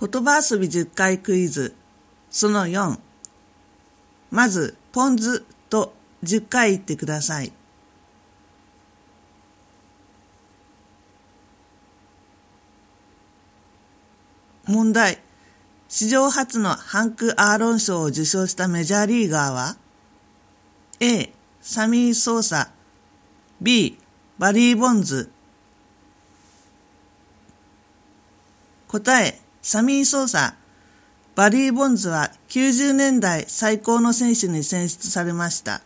言葉遊び10回クイズ。その4まずポン酢と10回言ってください。問題。史上初のハンク・アーロン賞を受賞したメジャーリーガーは？A. サミー・ソーサ。B. バリー・ボンズ。答え。サミー・ソーサバリー・ボンズは90年代最高の選手に選出されました。